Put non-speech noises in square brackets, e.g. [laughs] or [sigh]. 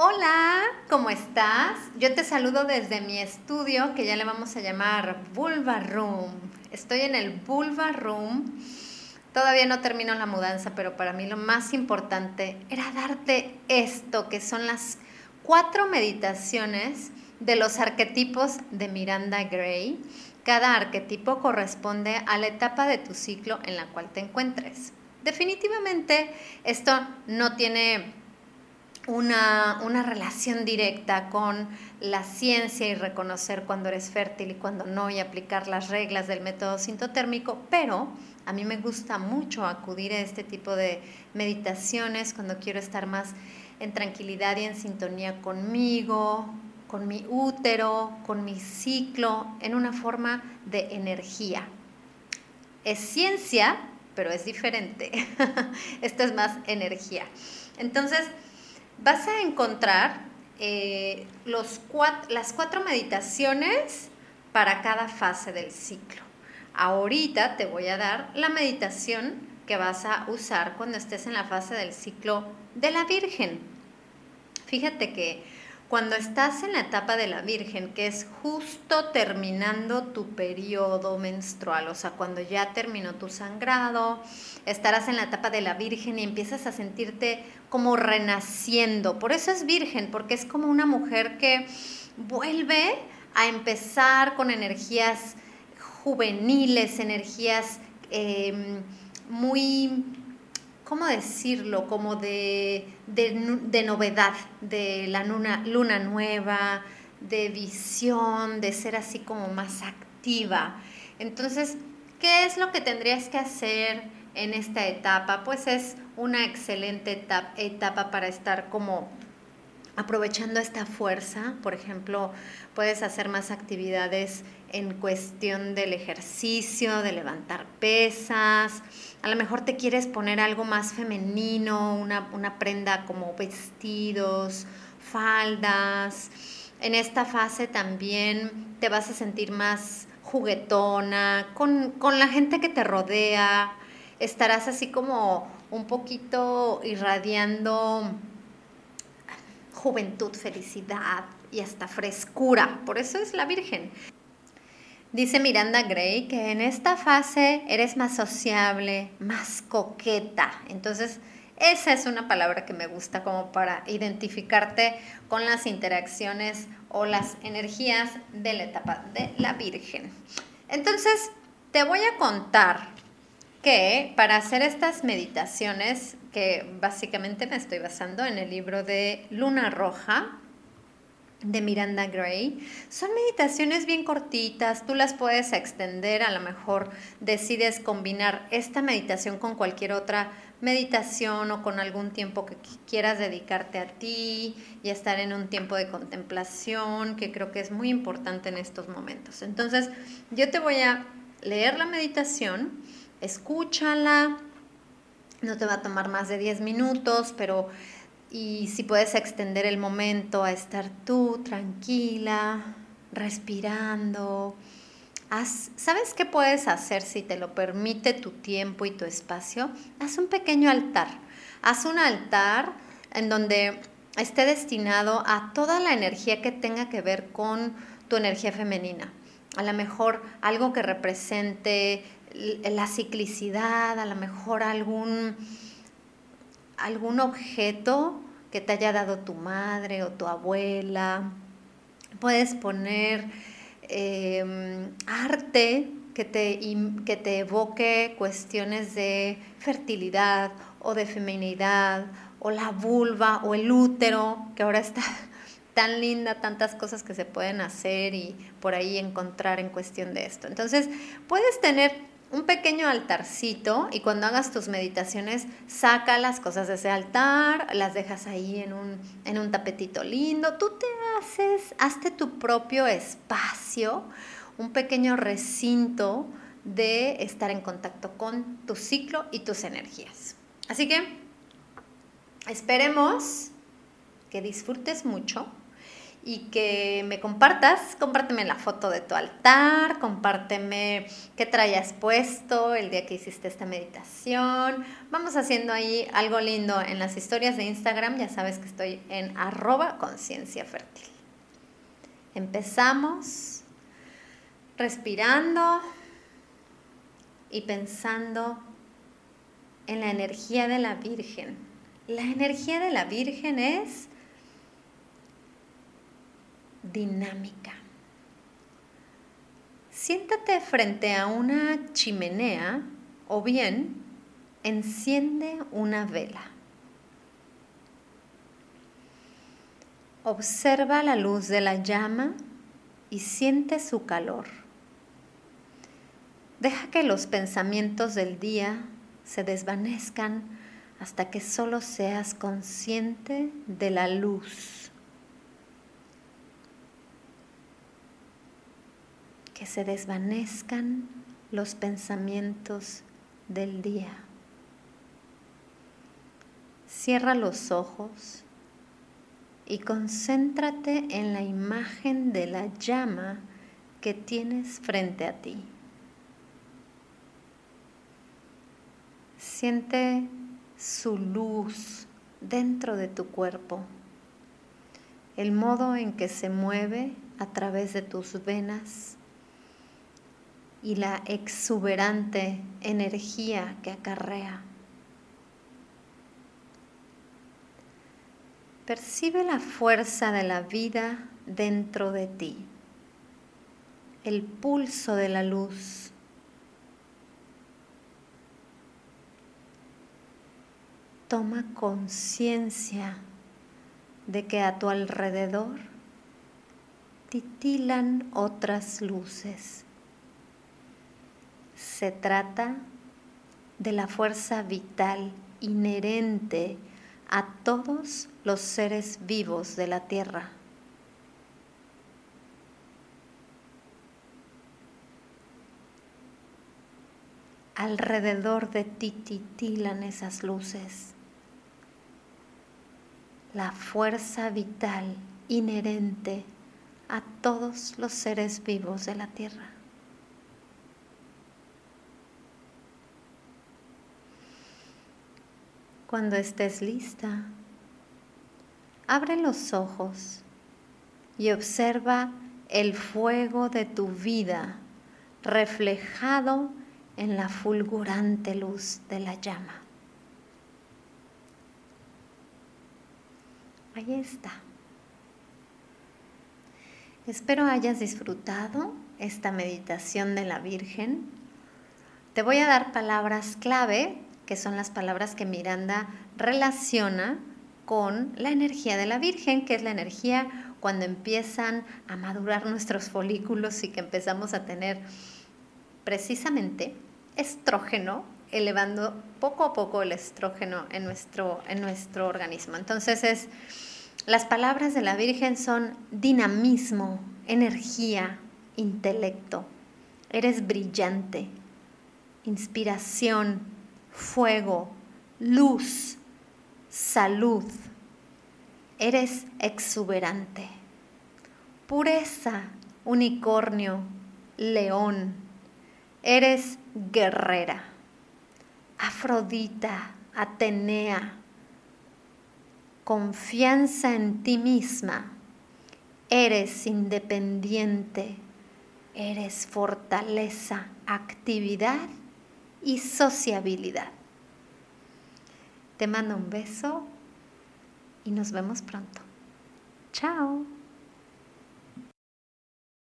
Hola, ¿cómo estás? Yo te saludo desde mi estudio que ya le vamos a llamar Vulva Room. Estoy en el Vulva Room. Todavía no termino la mudanza, pero para mí lo más importante era darte esto, que son las cuatro meditaciones de los arquetipos de Miranda Gray. Cada arquetipo corresponde a la etapa de tu ciclo en la cual te encuentres. Definitivamente esto no tiene una, relación directa con la ciencia y reconocer cuando eres fértil y cuando no y aplicar las reglas del método sintotérmico, pero a mí me gusta mucho acudir a este tipo de meditaciones cuando quiero estar más en tranquilidad y en sintonía conmigo, con mi útero, con mi ciclo, en una forma de energía. Es ciencia, pero es diferente. [laughs] Esto es más energía. Entonces, vas a encontrar eh, los las cuatro meditaciones para cada fase del ciclo. Ahorita te voy a dar la meditación que vas a usar cuando estés en la fase del ciclo de la Virgen. Fíjate que cuando estás en la etapa de la Virgen, que es justo terminando tu periodo menstrual, o sea, cuando ya terminó tu sangrado, estarás en la etapa de la Virgen y empiezas a sentirte como renaciendo. Por eso es Virgen, porque es como una mujer que vuelve a empezar con energías juveniles, energías em, muy ¿cómo decirlo? Como de, novedad, de la luna, luna nueva, de visión, de ser así como más activa. Entonces, ¿qué es lo que tendrías que hacer en esta etapa? Pues es una excelente etapa para estar como aprovechando esta fuerza, por ejemplo, puedes hacer más actividades en cuestión del ejercicio, de levantar pesas, a lo mejor te quieres poner algo más femenino, una, una prenda como vestidos, faldas. En esta fase también te vas a sentir más juguetona, con, con la gente que te rodea, estarás así como un poquito irradiando juventud, felicidad y hasta frescura. Por eso es la Virgen. Dice Miranda Gray que en esta fase eres más sociable, más coqueta. Entonces, esa es una palabra que me gusta como para identificarte con las interacciones o las energías de la etapa de la Virgen. Entonces, te voy a contar que para hacer estas meditaciones, que básicamente me estoy basando en el libro de Luna Roja, de Miranda Gray. Son meditaciones bien cortitas, tú las puedes extender, a lo mejor decides combinar esta meditación con cualquier otra meditación o con algún tiempo que quieras dedicarte a ti y estar en un tiempo de contemplación, que creo que es muy importante en estos momentos. Entonces, yo te voy a leer la meditación, escúchala, no te va a tomar más de 10 minutos, pero y si puedes extender el momento a estar tú tranquila, respirando. ¿Sabes qué puedes hacer si te lo permite tu tiempo y tu espacio? Haz un pequeño altar. Haz un altar en donde esté destinado a toda la energía que tenga que ver con tu energía femenina. A lo mejor algo que represente la ciclicidad, a lo mejor algún algún objeto que te haya dado tu madre o tu abuela. Puedes poner em, arte que te, que te evoque cuestiones de fertilidad o de feminidad o la vulva o el útero, que ahora está tan linda, tantas cosas que se pueden hacer y por ahí encontrar en cuestión de esto. Entonces, puedes tener un pequeño altarcito y cuando hagas tus meditaciones saca las cosas de ese altar, las dejas ahí en un, en un tapetito lindo, tú te haces, hazte tu propio espacio, un pequeño recinto de estar en contacto con tu ciclo y tus energías. Así que esperemos que disfrutes mucho y que me compartas, compárteme la foto de tu altar, compárteme qué traías puesto el día que hiciste esta meditación. Vamos haciendo ahí algo lindo en las historias de Instagram, ya sabes que estoy en arroba conciencia fértil. Empezamos respirando y pensando en la energía de la Virgen. La energía de la Virgen es dinámica. Siéntate frente a una chimenea o bien enciende una vela. Observa la luz de la llama y siente su calor. Deja que los pensamientos del día se desvanezcan hasta que solo seas consciente de la luz. Que se desvanezcan los pensamientos del día. Cierra los ojos y concéntrate en la imagen de la llama que tienes frente a ti. Siente su luz dentro de tu cuerpo, el modo en que se mueve a través de tus venas y la exuberante energía que acarrea. Percibe la fuerza de la vida dentro de ti, el pulso de la luz toma conciencia de que a tu alrededor titilan otras luces. Se trata de la fuerza vital inherente a todos los seres vivos de la tierra. Alrededor de ti titilan esas luces la fuerza vital inherente a todos los seres vivos de la tierra. Cuando estés lista, abre los ojos y observa el fuego de tu vida reflejado en la fulgurante luz de la llama. Ahí está. Espero hayas disfrutado esta meditación de la Virgen. Te voy a dar palabras clave, que son las palabras que Miranda relaciona con la energía de la Virgen, que es la energía cuando empiezan a madurar nuestros folículos y que empezamos a tener precisamente estrógeno, elevando poco a poco el estrógeno en nuestro, en nuestro organismo. Entonces es las palabras de la Virgen son dinamismo, energía, intelecto. Eres brillante, inspiración, fuego, luz, salud. Eres exuberante, pureza, unicornio, león. Eres guerrera, Afrodita, Atenea, confianza en ti misma, eres independiente, eres fortaleza, actividad y sociabilidad. Te mando un beso y nos vemos pronto. Chao.